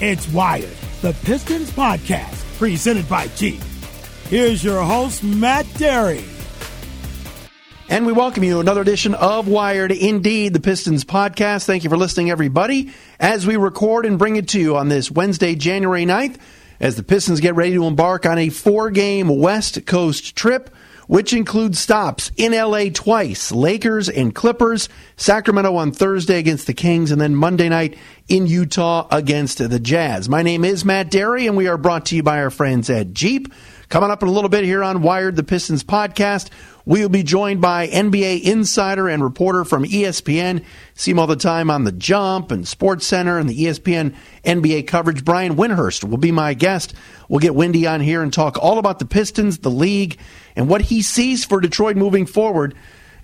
It's Wired, the Pistons podcast, presented by Jeep. Here's your host, Matt Dery. And we welcome you to another edition of Wired Indeed, the Pistons podcast. Thank you for listening, everybody, as we record and bring it to you on this Wednesday, January 9th, as the Pistons get ready to embark on a four game West Coast trip which includes stops in LA twice, Lakers and Clippers, Sacramento on Thursday against the Kings, and then Monday night in Utah against the Jazz. My name is Matt Dery, and we are brought to you by our friends at Jeep. Coming up in a little bit here on Wired the Pistons podcast, we will be joined by NBA insider and reporter from ESPN. See him all the time on The Jump and Sports Center and the ESPN NBA coverage. Brian Windhorst will be my guest. We'll get Wendy on here and talk all about the Pistons, the league, and what he sees for Detroit moving forward.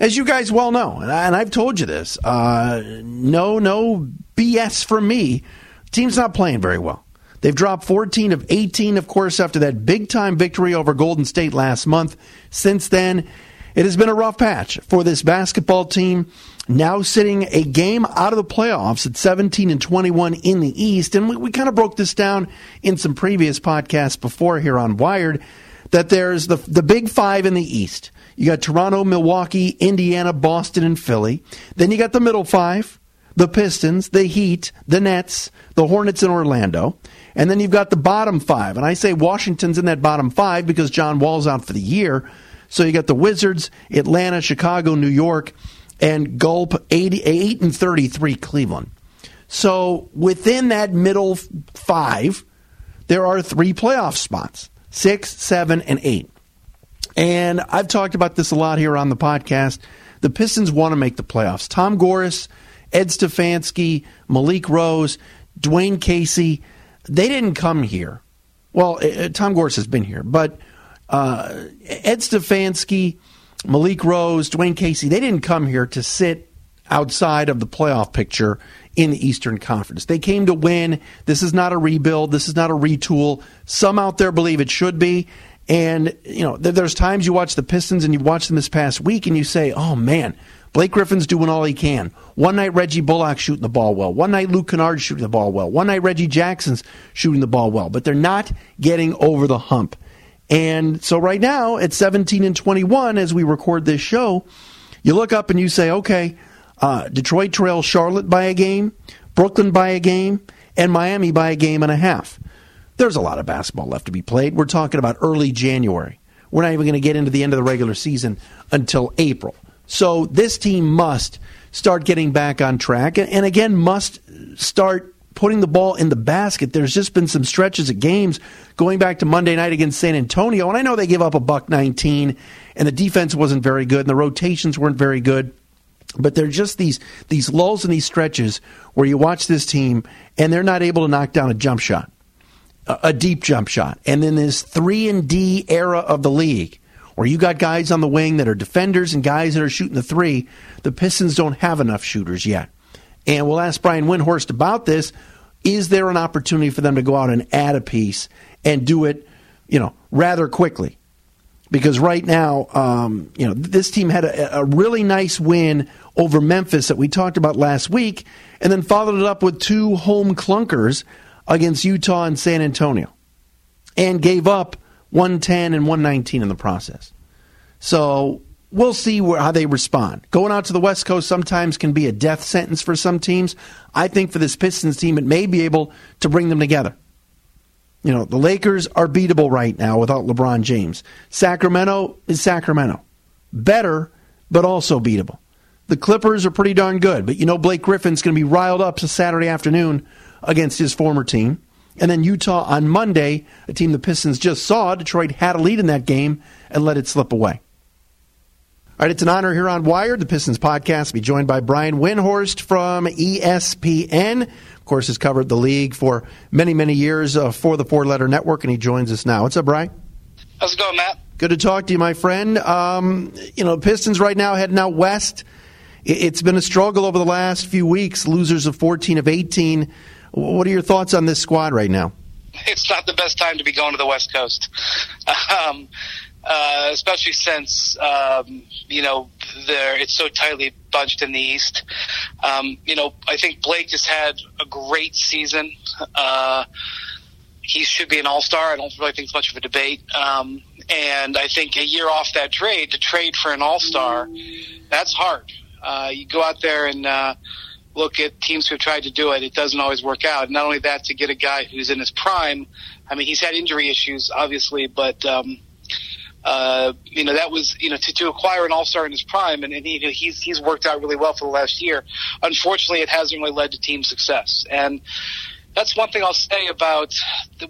As you guys well know, and, I, have told you this, uh, no, no BS from me. team's not playing very well. They've dropped 14 of 18, of course, after that big time victory over Golden State last month. Since then, it has been a rough patch for this basketball team. Now sitting a game out of the playoffs at 17 and 21 in the East. And we, we kind of broke this down in some previous podcasts before here on Wired that there's the, the big five in the East. You got Toronto, Milwaukee, Indiana, Boston, and Philly. Then you got the middle five the Pistons, the Heat, the Nets, the Hornets, and Orlando. And then you've got the bottom five. And I say Washington's in that bottom five because John Wall's out for the year. So you got the Wizards, Atlanta, Chicago, New York, and Gulp 88 and 33 Cleveland. So within that middle five, there are three playoff spots six, seven, and eight. And I've talked about this a lot here on the podcast. The Pistons want to make the playoffs. Tom Gores, Ed Stefanski, Malik Rose, Dwayne Casey, they didn't come here. Well, uh, Tom Gores has been here, but uh, Ed Stefanski, Malik Rose, Dwayne Casey, they didn't come here to sit outside of the playoff picture in the Eastern Conference. They came to win. This is not a rebuild. This is not a retool. Some out there believe it should be. And, you know, there's times you watch the Pistons and you watch them this past week and you say, oh, man, Blake Griffin's doing all he can. One night Reggie Bullock shooting the ball well. One night Luke Kennard shooting the ball well. One night Reggie Jackson's shooting the ball well. But they're not getting over the hump. And so right now at 17 and 21, as we record this show, you look up and you say, okay, uh, Detroit trails Charlotte by a game, Brooklyn by a game, and Miami by a game and a half. There's a lot of basketball left to be played. We're talking about early January. We're not even going to get into the end of the regular season until April. So this team must start getting back on track and again must start putting the ball in the basket. There's just been some stretches of games going back to Monday night against San Antonio and I know they gave up a buck 19 and the defense wasn't very good and the rotations weren't very good. But there are just these these lulls and these stretches where you watch this team and they're not able to knock down a jump shot, a, a deep jump shot. And then this three and D era of the league, where you got guys on the wing that are defenders and guys that are shooting the three, the Pistons don't have enough shooters yet. And we'll ask Brian Windhorst about this. Is there an opportunity for them to go out and add a piece and do it, you know, rather quickly? because right now, um, you know, this team had a, a, really nice win over Memphis that we talked about last week, and then followed it up with two home clunkers against Utah and San Antonio, and gave up 110 and 119 in the process. So we'll see where, how they respond. Going out to the West Coast sometimes can be a death sentence for some teams. I think for this Pistons team, it may be able to bring them together. You know, the Lakers are beatable right now without LeBron James. Sacramento is Sacramento. Better, but also beatable. The Clippers are pretty darn good, but you know Blake Griffin's going to be riled up to Saturday afternoon against his former team. And then Utah on Monday, a team the Pistons just saw. Detroit had a lead in that game and let it slip away. All right, it's an honor here on Wired, the Pistons podcast, to be joined by Brian Windhorst from ESPN of course, has covered the league for many, many years uh, for the Four Letter Network, and he joins us now. What's up, Brian? How's it going, Matt? Good to talk to you, my friend. Um, you know, Pistons right now heading out west. It's been a struggle over the last few weeks. Losers of 14 of 18. What are your thoughts on this squad right now? It's not the best time to be going to the West Coast. Um, uh, especially since um, you know there it's so tightly bunched in the East. Um, you know, I think Blake just had a great season. Uh, he should be an All Star. I don't really think it's much of a debate. Um, and I think a year off that trade to trade for an All Star, that's hard. Uh, you go out there and uh, look at teams who have tried to do it. It doesn't always work out. Not only that, to get a guy who's in his prime. I mean, he's had injury issues, obviously, but um, uh, you know that was you know to, to acquire an all star in his prime, and, and he, he's he's worked out really well for the last year. Unfortunately, it hasn't really led to team success, and that's one thing I'll say about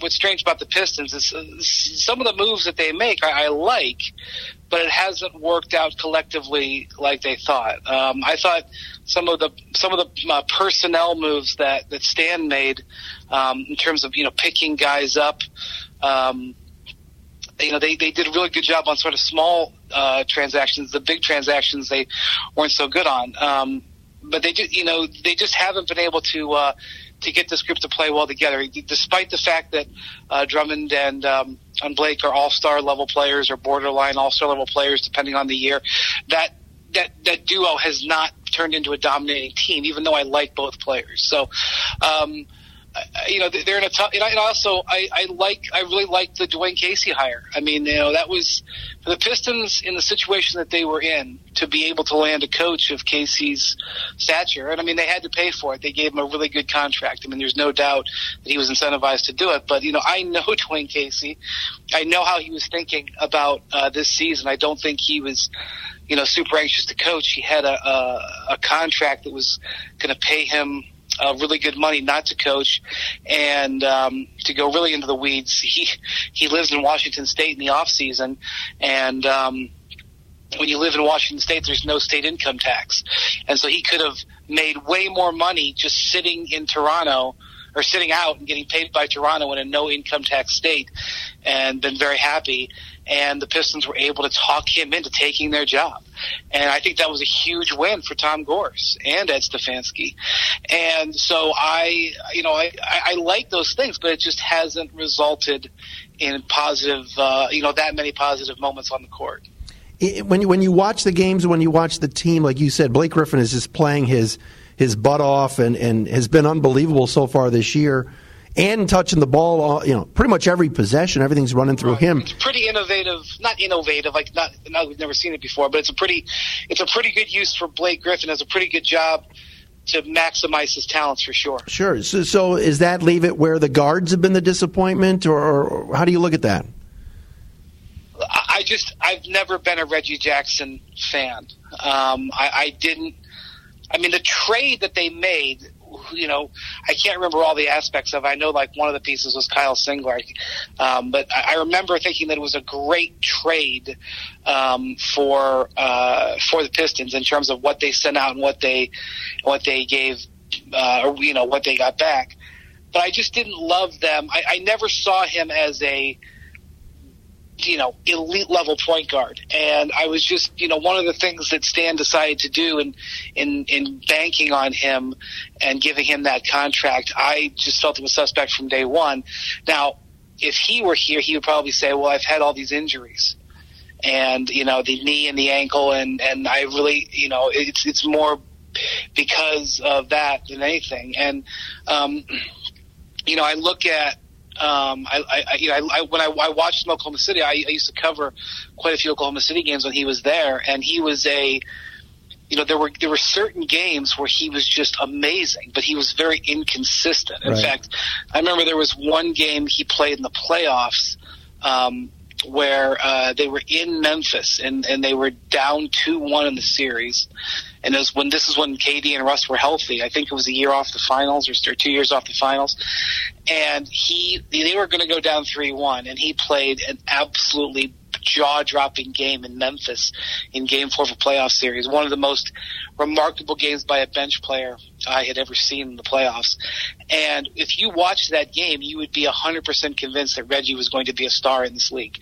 what's strange about the Pistons is uh, some of the moves that they make I, I like, but it hasn't worked out collectively like they thought. Um, I thought some of the some of the uh, personnel moves that that Stan made um, in terms of you know picking guys up. Um, you know, they, they did a really good job on sort of small uh, transactions. The big transactions they weren't so good on. Um, but they just, you know, they just haven't been able to uh, to get this group to play well together, despite the fact that uh, Drummond and um, and Blake are all star level players or borderline all star level players, depending on the year. That that that duo has not turned into a dominating team, even though I like both players. So. Um, you know they're in a tough. And, I, and also, I, I like I really like the Dwayne Casey hire. I mean, you know that was for the Pistons in the situation that they were in to be able to land a coach of Casey's stature. And I mean, they had to pay for it. They gave him a really good contract. I mean, there's no doubt that he was incentivized to do it. But you know, I know Dwayne Casey. I know how he was thinking about uh, this season. I don't think he was you know, super anxious to coach. He had a, a, a contract that was going to pay him uh, really good money not to coach and um, to go really into the weeds. He he lives in Washington State in the off season, and um, when you live in Washington State, there's no state income tax, and so he could have made way more money just sitting in Toronto or sitting out and getting paid by Toronto in a no income tax state, and been very happy and the Pistons were able to talk him into taking their job. And I think that was a huge win for Tom Gores and Ed Stefanski. And so I, you know, I, I like those things, but it just hasn't resulted in positive, uh, you know, that many positive moments on the court. When you, when you watch the games, when you watch the team, like you said, Blake Griffin is just playing his his butt off and, and has been unbelievable so far this year and touching the ball, you know, pretty much every possession. Everything's running through right. him. It's pretty innovative, not innovative, like not, not we've never seen it before, but it's a pretty, it's a pretty good use for Blake Griffin. Does a pretty good job to maximize his talents for sure. Sure. So, so is that leave it where the guards have been the disappointment, or, or how do you look at that? I just I've never been a Reggie Jackson fan. Um, I, I didn't. I mean, the trade that they made you know, I can't remember all the aspects of. It. I know like one of the pieces was Kyle Singler, um, but I, remember thinking that it was a great trade um, for uh, for the Pistons in terms of what they sent out and what they what they gave, uh, or you know, what they got back. But I just didn't love them. I, I never saw him as a you know, elite level point guard. And I was just, you know, one of the things that Stan decided to do in, in, in banking on him and giving him that contract, I just felt it was suspect from day one. Now, if he were here, he would probably say, well, I've had all these injuries and, you know, the knee and the ankle and, and I really, you know, it's, it's more because of that than anything. And, um, you know, I look at, um, I, I, you know, I, when I, I watched him Oklahoma City, I, I used to cover quite a few Oklahoma City games when he was there, and he was a, you know, there were there were certain games where he was just amazing, but he was very inconsistent. In right. fact, I remember there was one game he played in the playoffs. Um, where uh, they were in Memphis and, and they were down two one in the series, and it was when this is when KD and Russ were healthy. I think it was a year off the finals or two years off the finals, and he they were going to go down three one, and he played an absolutely jaw dropping game in Memphis in Game Four of a playoff series. One of the most remarkable games by a bench player I had ever seen in the playoffs. And if you watched that game, you would be 100% convinced that Reggie was going to be a star in this league.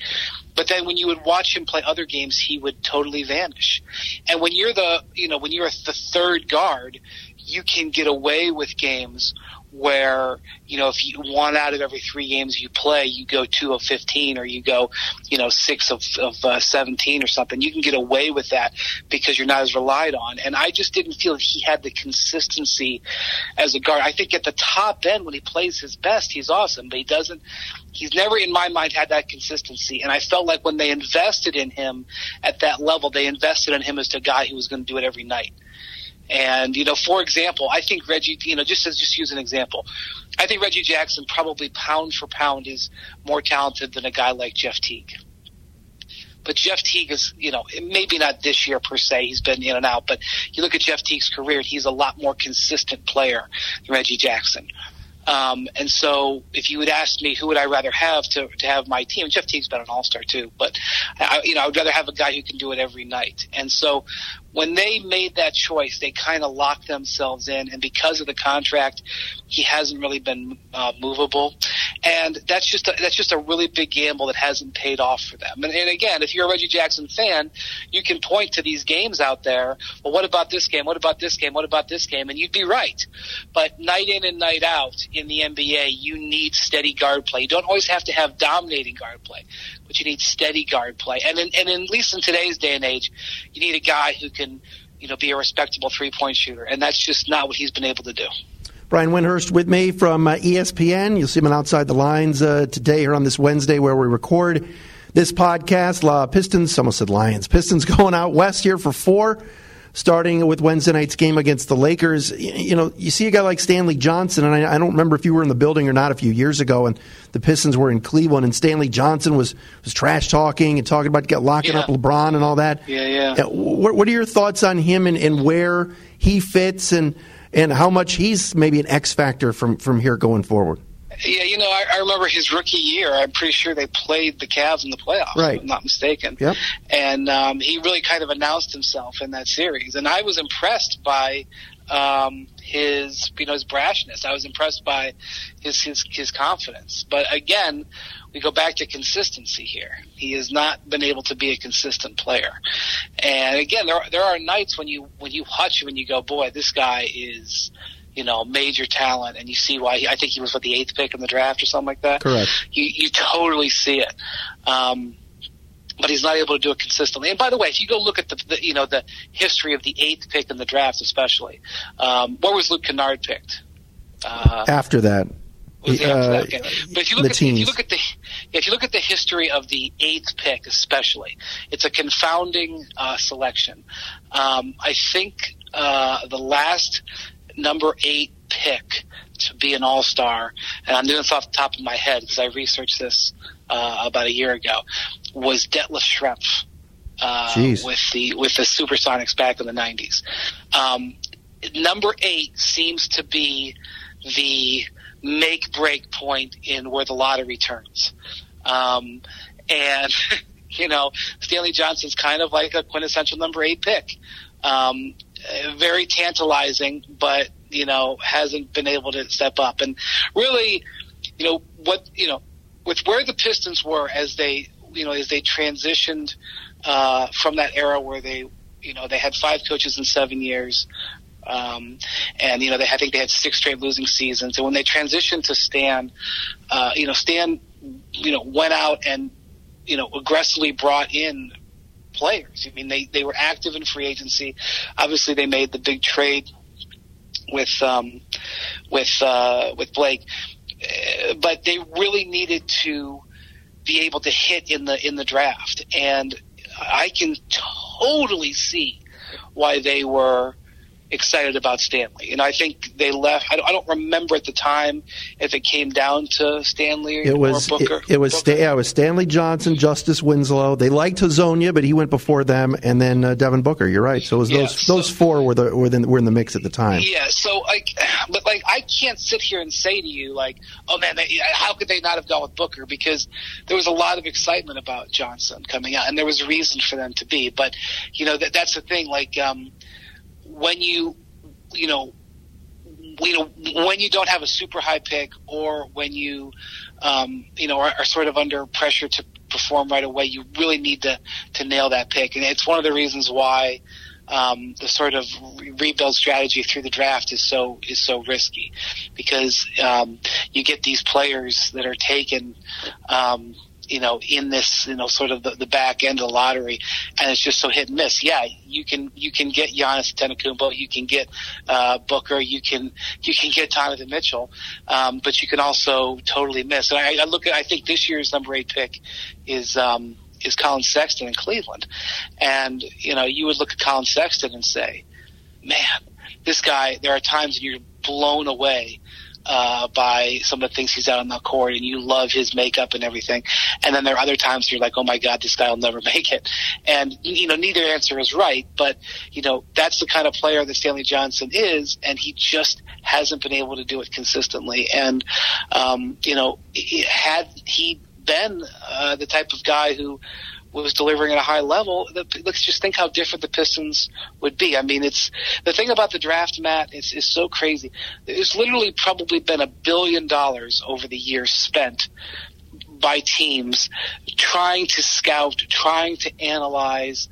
But then when you would watch him play other games, he would totally vanish. And when you're the, you know, when you're the third guard, you can get away with games where you know if you one out of every three games you play, you go two of fifteen, or you go you know six of, of uh, seventeen or something. You can get away with that because you're not as relied on. And I just didn't feel he had the consistency as a guard. I think at the top end when he plays his best, he's awesome, but he doesn't. He's never, in my mind, had that consistency. And I felt like when they invested in him at that level, they invested in him as a guy who was going to do it every night. And you know, for example, I think Reggie, you know, just as just use an example, I think Reggie Jackson probably pound for pound is more talented than a guy like Jeff Teague. But Jeff Teague is, you know, maybe not this year per se. He's been in and out, but you look at Jeff Teague's career, he's a lot more consistent player than Reggie Jackson. Um, and so, if you would ask me who would I rather have to, to have my team, Jeff Teague's been an All Star too, but I, you know, I would rather have a guy who can do it every night. And so, when they made that choice, they kind of locked themselves in, and because of the contract, he hasn't really been uh, movable, and that's just a, that's just a really big gamble that hasn't paid off for them. And, and again, if you're a Reggie Jackson fan, you can point to these games out there. Well, what about this game? What about this game? What about this game? And you'd be right. But night in and night out in the NBA, you need steady guard play. You don't always have to have dominating guard play, but you need steady guard play. And in, and in, at least in today's day and age, you need a guy who can, you know, be a respectable three point shooter. And that's just not what he's been able to do. Brian Windhorst with me from uh, ESPN. You'll see him on Outside the Lines uh, today here on this Wednesday where we record this podcast. La Pistons, almost said Lions. Pistons going out west here for four starting with Wednesday night's game against the Lakers. You know, you see a guy like Stanley Johnson, and I, I, don't remember if you were in the building or not a few years ago, and the Pistons were in Cleveland, and Stanley Johnson was, was trash talking and talking about get, locking yeah. up LeBron and all that. Yeah, yeah. Uh, what, what are your thoughts on him and, and where he fits and, and how much he's maybe an X factor from, from here going forward? Yeah, you know, I, I remember his rookie year. I'm pretty sure they played the Cavs in the playoffs. Right. If I'm not mistaken. Yep. And um, he really kind of announced himself in that series, and I was impressed by um, his, you know, his brashness. I was impressed by his his his confidence. But again, we go back to consistency here. He has not been able to be a consistent player. And again, there are, there are nights when you when you watch him and you go, boy, this guy is you know, major talent, and you see why he, I think he was what the eighth pick in the draft or something like that. Correct. You you totally see it. Um, but he's not able to do it consistently. And by the way, if you go look at the, the you know the history of the eighth pick in the draft, especially, um, where was Luke Kennard picked? Uh, after that. Uh. Okay. But if you look at if you look at the if you look at the history of the eighth pick, especially, it's a confounding uh, selection. Um, I think uh, the last number eight pick to be an all star, and I'm doing this off the top of my head because I researched this uh, about a year ago, was Detlef Schrempf. Uh, with the with the Supersonics back in the '90s, um, number eight seems to be the make break point in where the lottery turns, um, and you know Stanley Johnson's kind of like a quintessential number eight pick. Um, very tantalizing, but you know hasn't been able to step up. And really, you know what you know with where the Pistons were as they you know as they transitioned uh, from that era where they you know they had five coaches in seven years. Um, and you know, they I think they had six straight losing seasons. And when they transitioned to Stan, uh, you know, Stan, you know, went out and you know aggressively brought in players. I mean, they, they were active in free agency. Obviously, they made the big trade with um, with uh, with Blake, uh, but they really needed to be able to hit in the in the draft, and I can totally see why they were excited about Stanley. And I think they left. I don't, I don't remember at the time if it came down to Stanley it was, or Booker. It, it was Booker. yeah, it was Stanley Johnson, Justice Winslow. They liked Hezonja, but he went before them, and then uh, Devin Booker. You're right. So it was yeah, those so, those four were the were, the were in the mix at the time. Yeah. So like, but like I can't sit here and say to you like, oh man, they, how could they not have gone with Booker? Because there was a lot of excitement about Johnson coming out, and there was a reason for them to be. But you know that that's the thing. Like. um when you you know you know when you don't have a super high pick or when you um, you know are, are sort of under pressure to perform right away, you really need to to nail that pick, and it's one of the reasons why. um, the sort of rebuild strategy through the draft is so is so risky because um, you get these players that are taken. You know, in this, you know, sort of the, the back end of the lottery, and it's just so hit and miss. Yeah, you can you can get Giannis Antetokounmpo, you can get uh, Booker, you can you can get Donovan Mitchell, um, but you can also totally miss. And I, I look at, I think this year's number eight pick is um, is Colin Sexton in Cleveland, and you know, you would look at Colin Sexton and say, man, this guy. There are times you're blown away uh, by some of the things he's out on the court, and you love his makeup and everything. And then there are other times you're like, oh my god, this guy will never make it. And you know, neither answer is right, but you know, that's the kind of player that Stanley Johnson is, and he just hasn't been able to do it consistently. And um, you know, had he been uh, the type of guy who was delivering at a high level, let's just think how different the Pistons would be. I mean, it's the thing about the draft, Matt, is, is so crazy. There's literally probably been a billion dollars over the years spent by teams trying to scout, trying to analyze,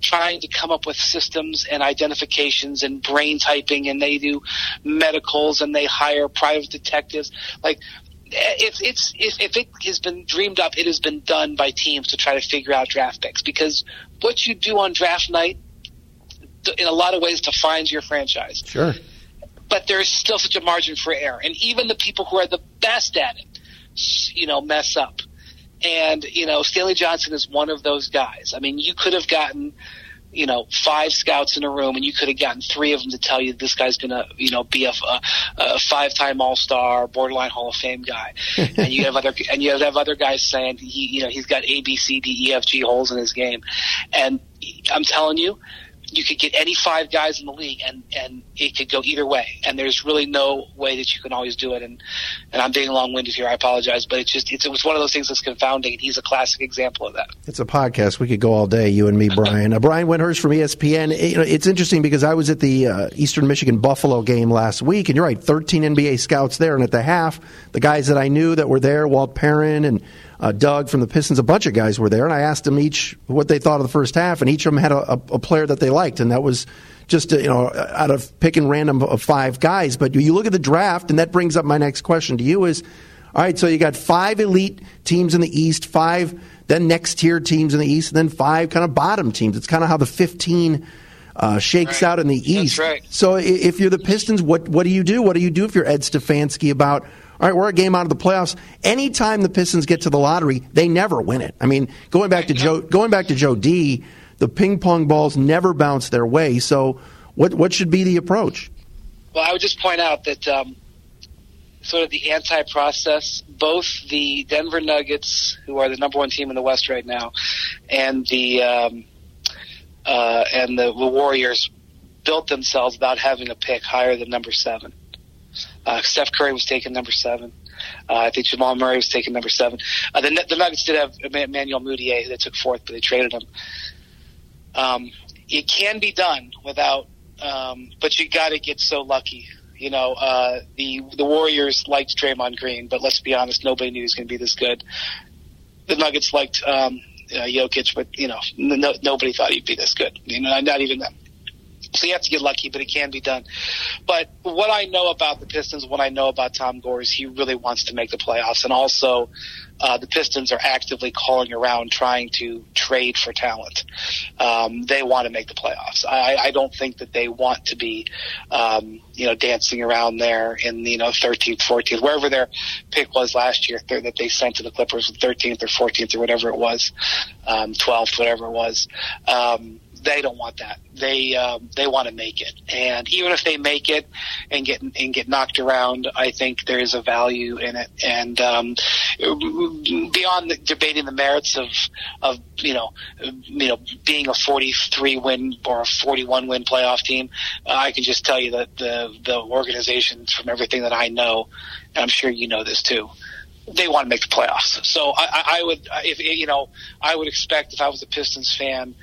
trying to come up with systems and identifications and brain typing and they do medicals and they hire private detectives. Like if it's if, if it has been dreamed up, it has been done by teams to try to figure out draft picks because what you do on draft night, in a lot of ways, defines your franchise. Sure. But there is still such a margin for error, and even the people who are the best at it, you know, mess up. And you know, Stanley Johnson is one of those guys. I mean, you could have gotten you know, five scouts in a room, and you could have gotten three of them to tell you this guy's going to, you know, be a, a, a five-time All-Star, borderline Hall of Fame guy, and you have other and you have other guys saying he, you know, he's got A, B, C, D, E, F, G holes in his game, and I'm telling you, you could get any five guys in the league and and it could go either way. And there's really no way that you can always do it. And and I'm being long-winded here. I apologize but it's just it's, it was one of those things that's confounding. And he's a classic example of that. It's a podcast. We could go all day you and me Brian. Uh, Brian Windhorst from ESPN you know it's interesting because I was at the uh, Eastern Michigan Buffalo game last week and you're right 13 NBA scouts there. And at the half the guys that I knew that were there Walt Perrin and uh, Doug from the Pistons, a bunch of guys were there, and I asked them each what they thought of the first half, and each of them had a, a player that they liked, and that was just you know out of picking random of five guys. But you look at the draft, and that brings up my next question to you: Is all right? So you got five elite teams in the East, five then next tier teams in the East, and then five kind of bottom teams. It's kind of how the fifteen. Uh, shakes right. out in the East. Right. So if you're the Pistons, what what do you do? What do you do if you're Ed Stefanski about all right, we're a game out of the playoffs. Anytime the Pistons get to the lottery, they never win it. I mean, going back to Joe, going back to Joe D, the ping pong balls never bounce their way. So, what what should be the approach? Well, I would just point out that um, sort of the anti-process, both the Denver Nuggets, who are the number one team in the West right now, and the um, uh, and the, Warriors built themselves about having a pick higher than number seven. Uh, Steph Curry was taken number seven. Uh, I think Jamal Murray was taken number seven. Uh, the, the Nuggets did have Emmanuel Mudiay that took fourth, but they traded him. Um, it can be done without, um, but you got to get so lucky. You know, uh, the the Warriors liked Draymond Green, but let's be honest, nobody knew he was going to be this good. The Nuggets liked um, uh, Jokic, but you know, no, nobody thought he'd be this good. You know, not even them. So you have to get lucky, but it can be done. But what I know about the Pistons, what I know about Tom Gore is he really wants to make the playoffs, and also uh, the Pistons are actively calling around trying to trade for talent. Um, they want to make the playoffs. I, I don't think that they want to be, um, you know, dancing around there in you know 13th, 14th, wherever their pick was last year that they sent to the Clippers, 13th or 14th or whatever it was, um, 12th, whatever it was. Um, they don't want that. They um, they want to make it, and even if they make it and get and get knocked around, I think there is a value in it. And um, beyond the, debating the merits of of you know you know being a 43 win or a 41 win playoff team, I can just tell you that the the organizations from everything that I know, and I'm sure you know this too they want to make the playoffs. So I, I would, if you know, I would expect if I was a Pistons fan,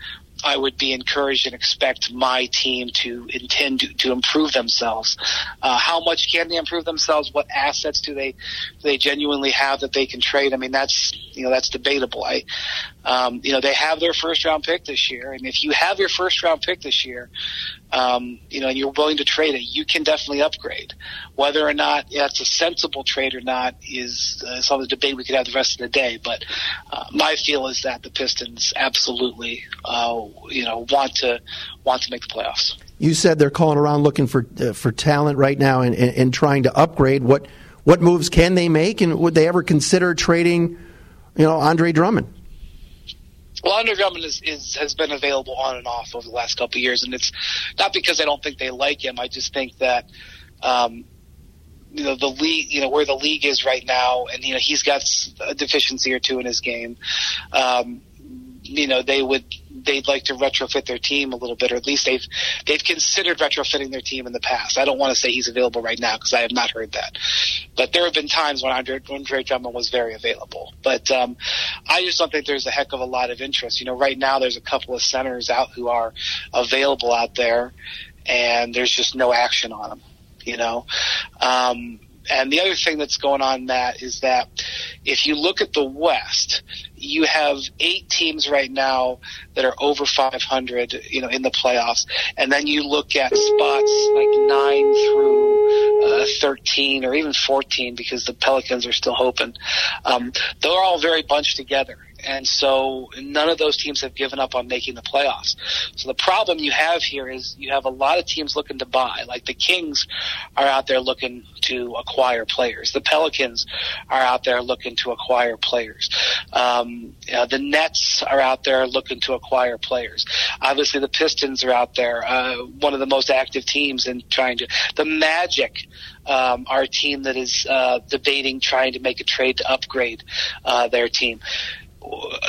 I would be encouraged and expect my team to intend to, to improve themselves. Uh, how much can they improve themselves? What assets do they do they genuinely have that they can trade? I mean, that's you know that's debatable. I um, you know they have their first round pick this year, and if you have your first round pick this year, um, you know, and you're willing to trade it, you can definitely upgrade. Whether or not that's a sensible trade or not is uh, some of the debate we could have the rest of the day. But uh, my feel is that the Pistons absolutely, uh, you know, want to want to make the playoffs. You said they're calling around looking for uh, for talent right now and, and, and trying to upgrade. What what moves can they make, and would they ever consider trading, you know, Andre Drummond? Well, Andre is, is, has been available on and off over the last couple of years, and it's not because I don't think they like him. I just think that, um, you know, the league, you know, where the league is right now, and you know, he's got a deficiency or two in his game. Um, you know, they would they'd like to retrofit their team a little bit, or at least they've they've considered retrofitting their team in the past. I don't want to say he's available right now because I have not heard that, but there have been times when Andre, Andre Drummond was very available. But um, I just don't think there's a heck of a lot of interest. You know, right now there's a couple of centers out who are available out there, and there's just no action on them. You know. Um, and the other thing that's going on, Matt, is that if you look at the West, you have eight teams right now that are over 500, you know, in the playoffs, and then you look at spots like nine through uh, 13 or even 14 because the Pelicans are still hoping. Um, they're all very bunched together. And so none of those teams have given up on making the playoffs. So the problem you have here is you have a lot of teams looking to buy. Like the Kings are out there looking to acquire players. The Pelicans are out there looking to acquire players. Um, uh, the Nets are out there looking to acquire players. Obviously the Pistons are out there, uh, one of the most active teams in trying to, the Magic, um, are a team that is, uh, debating trying to make a trade to upgrade, uh, their team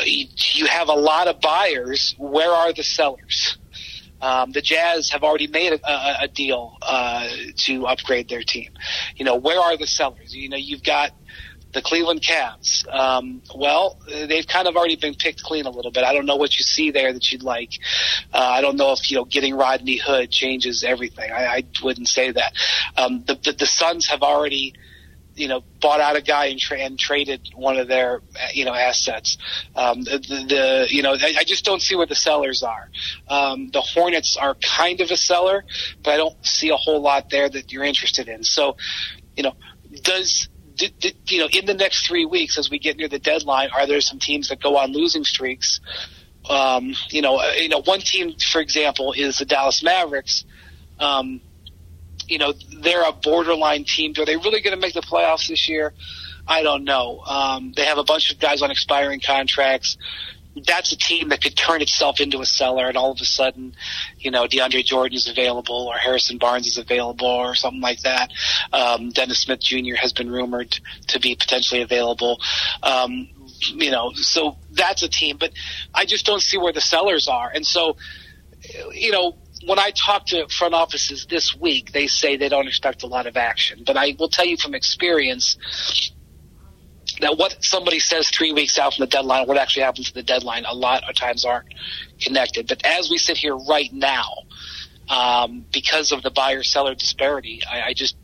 you have a lot of buyers. Where are the sellers? Um, the Jazz have already made a, a deal uh, to upgrade their team. You know, where are the sellers? You know, you've got the Cleveland Cavs. Um, well, they've kind of already been picked clean a little bit. I don't know what you see there that you'd like. Uh, I don't know if you know getting Rodney Hood changes everything. I, I wouldn't say that. Um, the, the the Suns have already you know, bought out a guy and, tra- and traded one of their, you know, assets. Um, the, the, you know, I, I just don't see where the sellers are. Um, the Hornets are kind of a seller, but I don't see a whole lot there that you're interested in. So, you know, does, you know, in the next three weeks as we get near the deadline, are there some teams that go on losing streaks? Um, you know, uh, you know, one team, for example, is the Dallas Mavericks. Um, you know, they're a borderline team. Are they really going to make the playoffs this year? I don't know. Um, they have a bunch of guys on expiring contracts. That's a team that could turn itself into a seller, and all of a sudden, you know, DeAndre Jordan is available, or Harrison Barnes is available, or something like that. Um, Dennis Smith Jr. has been rumored to be potentially available. Um, you know, so that's a team, but I just don't see where the sellers are, and so, you know, when I talk to front offices this week, they say they don't expect a lot of action. But I will tell you from experience that what somebody says three weeks out from the deadline, what actually happens to the deadline, a lot of times aren't connected. But as we sit here right now, um, because of the buyer seller disparity, I, I just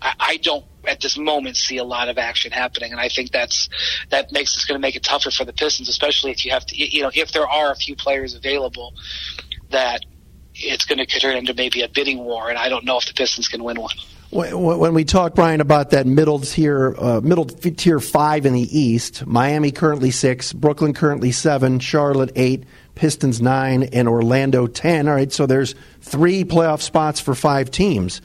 I, I don't at this moment see a lot of action happening, and I think that's that makes it's going to make it tougher for the Pistons, especially if you have to you know if there are a few players available that it's going to turn into maybe a bidding war, and I don't know if the Pistons can win one. When we talk, Brian, about that middle tier, uh, middle tier five in the East, Miami currently six, Brooklyn currently seven, Charlotte eight, Pistons nine, and Orlando ten. All right, so there's three playoff spots for five teams.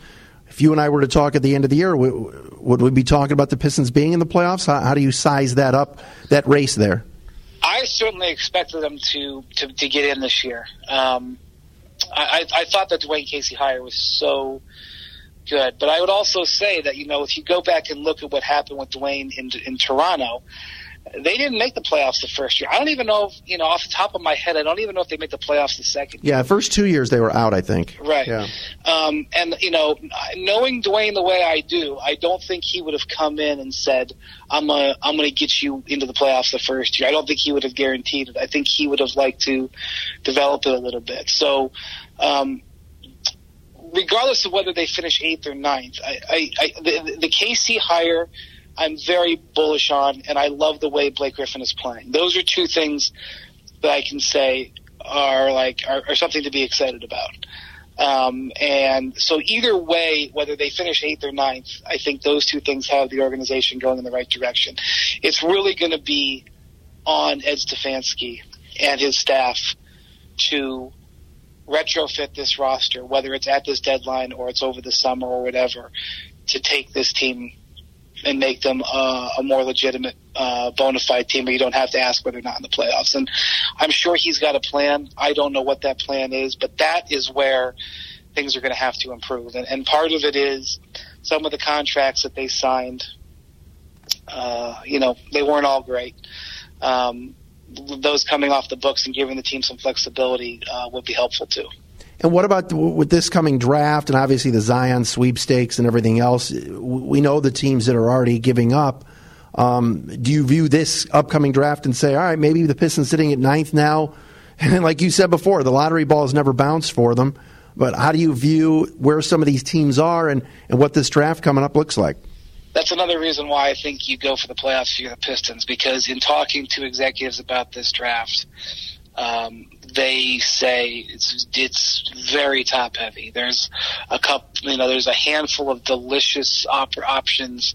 If you and I were to talk at the end of the year, would we be talking about the Pistons being in the playoffs? How, how do you size that up, that race there? I certainly expected them to to, to get in this year. Um, I, I thought that Dwayne Casey hire was so good, but I would also say that you know if you go back and look at what happened with Dwayne in, in Toronto, they didn't make the playoffs the first year. I don't even know, if, you know, off the top of my head, I don't even know if they made the playoffs the second. Yeah, first two years they were out, I think. Right. Yeah. Um, and you know, knowing Dwayne the way I do, I don't think he would have come in and said, "I'm gonna, I'm gonna get you into the playoffs the first year." I don't think he would have guaranteed it. I think he would have liked to develop it a little bit. So. Um, regardless of whether they finish eighth or ninth, I, I, I the, the Casey hire I'm very bullish on, and I love the way Blake Griffin is playing. Those are two things that I can say are like are, are something to be excited about. Um, and so either way, whether they finish eighth or ninth, I think those two things have the organization going in the right direction. It's really going to be on Ed Stefanski and his staff to retrofit this roster, whether it's at this deadline or it's over the summer or whatever, to take this team and make them uh, a more legitimate, uh, bona fide team where you don't have to ask whether or not in the playoffs. And I'm sure he's got a plan. I don't know what that plan is, but that is where things are going to have to improve. And, and part of it is some of the contracts that they signed. Uh, you know, they weren't all great. Um, those coming off the books and giving the team some flexibility uh, would be helpful too. And what about with this coming draft and obviously the Zion sweepstakes and everything else? We know the teams that are already giving up. Um, do you view this upcoming draft and say, all right, maybe the Pistons sitting at ninth now? And like you said before, the lottery ball has never bounced for them. But how do you view where some of these teams are and, and what this draft coming up looks like? That's another reason why I think you go for the playoffs for the Pistons because in talking to executives about this draft, um, they say it's it's very top heavy. There's a cup, you know, there's a handful of delicious op- options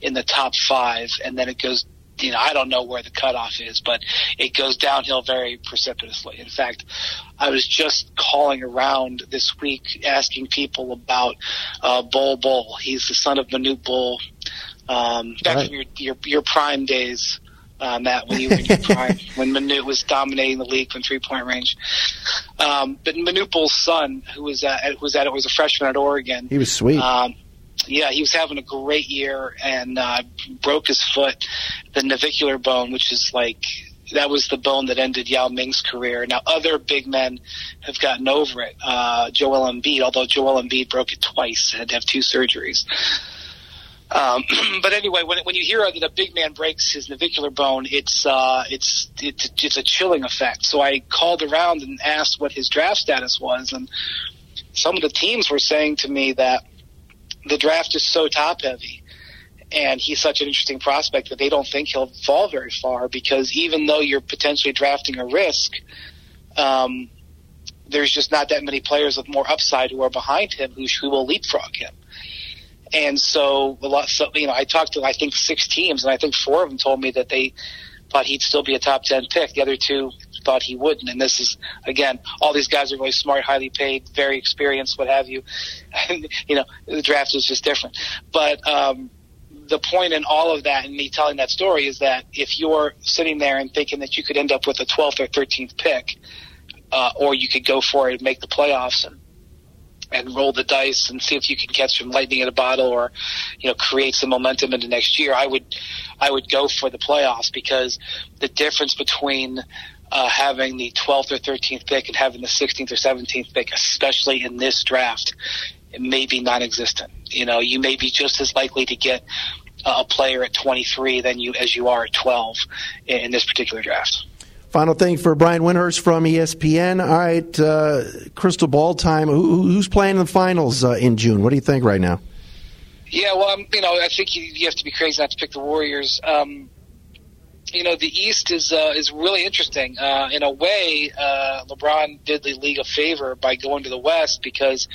in the top five, and then it goes. You know, I don't know where the cutoff is, but it goes downhill very precipitously. In fact, I was just calling around this week asking people about uh, Bol Bol. He's the son of Manute Bol. Um, back right. in your, your your prime days, uh, Matt, when you were in your prime, when Manute was dominating the league from three point range. Um, but Manute Bol's son, who was at, who was at it was a freshman at Oregon. He was sweet. Um, yeah, he was having a great year and uh, broke his foot, the navicular bone, which is like that was the bone that ended Yao Ming's career. Now, other big men have gotten over it. Uh, Joel Embiid, although Joel Embiid broke it twice, had to have two surgeries. Um, but anyway, when when you hear that a big man breaks his navicular bone, it's uh, it's it's it's a chilling effect. So I called around and asked what his draft status was, and some of the teams were saying to me that the draft is so top heavy, and he's such an interesting prospect that they don't think he'll fall very far because even though you're potentially drafting a risk. Um, there's just not that many players with more upside who are behind him who, who will leapfrog him. And so a lot, so, you know, I talked to I think six teams, and I think four of them told me that they thought he'd still be a top ten pick. The other two thought he wouldn't. And this is again, all these guys are really smart, highly paid, very experienced, what have you. And you know, the draft is just different. But um, the point in all of that, and me telling that story, is that if you're sitting there and thinking that you could end up with a 12th or 13th pick, uh, or you could go for it and make the playoffs and and roll the dice and see if you can catch some lightning in a bottle or you know create some momentum into next year i would i would go for the playoffs because the difference between uh, having the 12th or 13th pick and having the 16th or 17th pick especially in this draft may be non-existent. You know you may be just as likely to get a player at 23 than you as you are at 12 in this particular draft Final thing for Brian Windhorst from ESPN. All right, uh, crystal ball time. Who, who's playing in the finals uh, in June? What do you think right now? Yeah, well, um, you know, I think you, you, have to be crazy not to pick the Warriors. Um, you know, the East is uh, is really interesting. Uh, in a way, uh, LeBron did the league a favor by going to the West because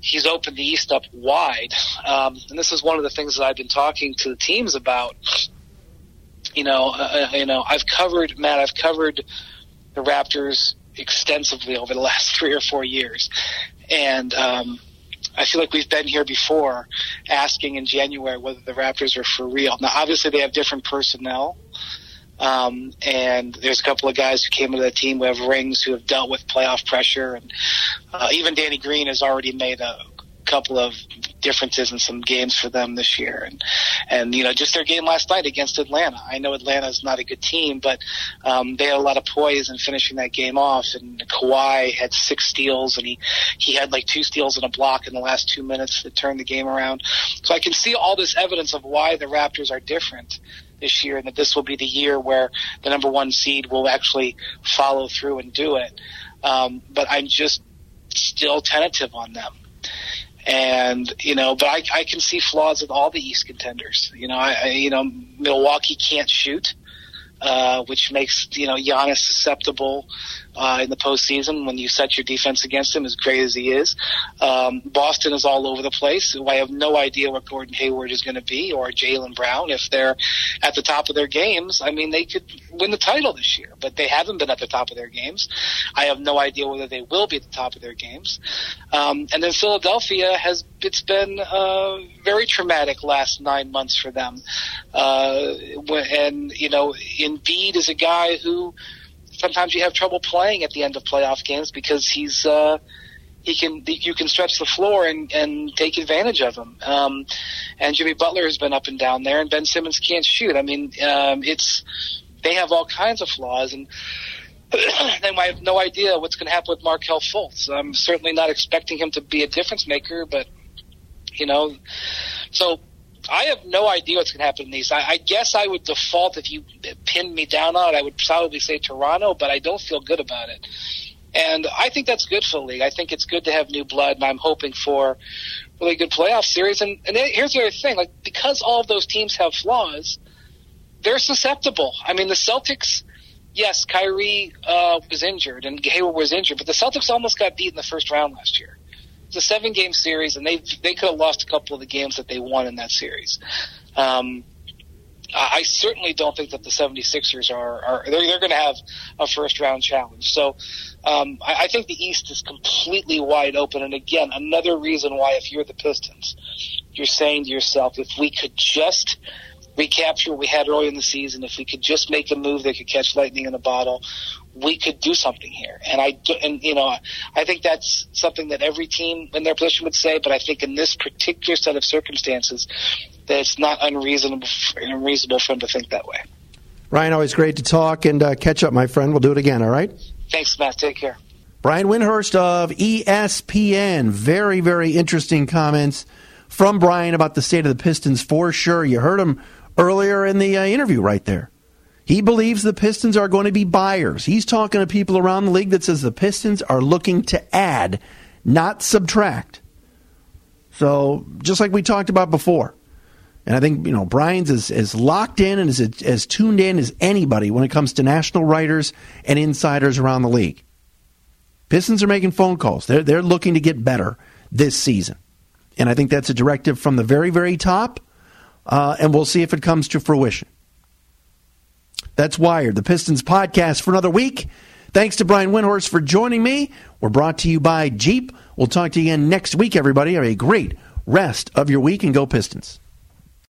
he's opened the East up wide. Um, and this is one of the things that I've been talking to the teams about you know, uh, uh, you know, I've covered Matt. I've covered the Raptors extensively over the last three or four years, and um, I feel like we've been here before, asking in January whether the Raptors are for real. Now, obviously, they have different personnel. Um, and there's a couple of guys who came into the team who have rings who have dealt with playoff pressure, and uh, even Danny Green has already made a couple of differences in some games for them this year, and and you know just their game last night against Atlanta. I know Atlanta is not a good team, but um, they had a lot of poise in finishing that game off. And Kawhi had six steals, and he he had like two steals and a block in the last two minutes to turn the game around. So I can see all this evidence of why the Raptors are different this year, and that this will be the year where the number one seed will actually follow through and do it. Um, but I'm just still tentative on them. And you know, but I, I can see flaws with all the East contenders. You know, I, I you know Milwaukee can't shoot, uh, which makes you know Giannis susceptible uh, in the postseason when you set your defense against him, as great as he is. Um, Boston is all over the place. I have no idea what Gordon Hayward is going to be or Jaylen Brown. If they're at the top of their games, I mean, they could win the title this year, but they haven't been at the top of their games. I have no idea whether they will be at the top of their games. Um, and then Philadelphia has, it's been uh, very traumatic last nine months for them. Uh, and, you know, Embiid is a guy who, sometimes you have trouble playing at the end of playoff games because he's uh, he can you can stretch the floor and and take advantage of him. Um, and Jimmy Butler has been up and down there, and Ben Simmons can't shoot. I mean, um, it's they have all kinds of flaws and. then I have no idea what's going to happen with Markelle Fultz. I'm certainly not expecting him to be a difference maker, but you know, so I have no idea what's going to happen in these. I, I guess I would default if you pinned me down on it. I would probably say Toronto, but I don't feel good about it. And I think that's good for the league. I think it's good to have new blood, and I'm hoping for really good playoff series. And, and here's the other thing: like because all of those teams have flaws, they're susceptible. I mean, the Celtics. Yes, Kyrie uh, was injured and Hayward was injured, but the Celtics almost got beat in the first round last year. It's a seven game series, and they they could have lost a couple of the games that they won in that series. Um, I certainly don't think that the 76ers are, are they're, they're going to have a first round challenge. So um, I, I think the East is completely wide open. And again, another reason why if you're the Pistons, you're saying to yourself, if we could just recapture what we had early in the season, if we could just make a move that could catch lightning in a bottle, we could do something here. And I do, and you know, I think that's something that every team in their position would say. But I think in this particular set of circumstances, that it's not unreasonable unreasonable for them to think that way. Brian, always great to talk and uh, catch up, my friend. We'll do it again. All right. Thanks, Matt. Take care. Brian Windhorst of ESPN. Very, very interesting comments from Brian about the state of the Pistons for sure. You heard him earlier in the uh, interview right there. He believes the Pistons are going to be buyers. He's talking to people around the league that says the Pistons are looking to add, not subtract. So, just like we talked about before. And I think, you know, Brian's as, as locked in and as, as tuned in as anybody when it comes to national writers and insiders around the league. Pistons are making phone calls. They're, they're looking to get better this season. And I think that's a directive from the very, very top uh, and we'll see if it comes to fruition. That's Wired, the Pistons podcast for another week. Thanks to Brian Windhorst for joining me. We're brought to you by Jeep. We'll talk to you again next week, everybody. Have a great rest of your week and go Pistons.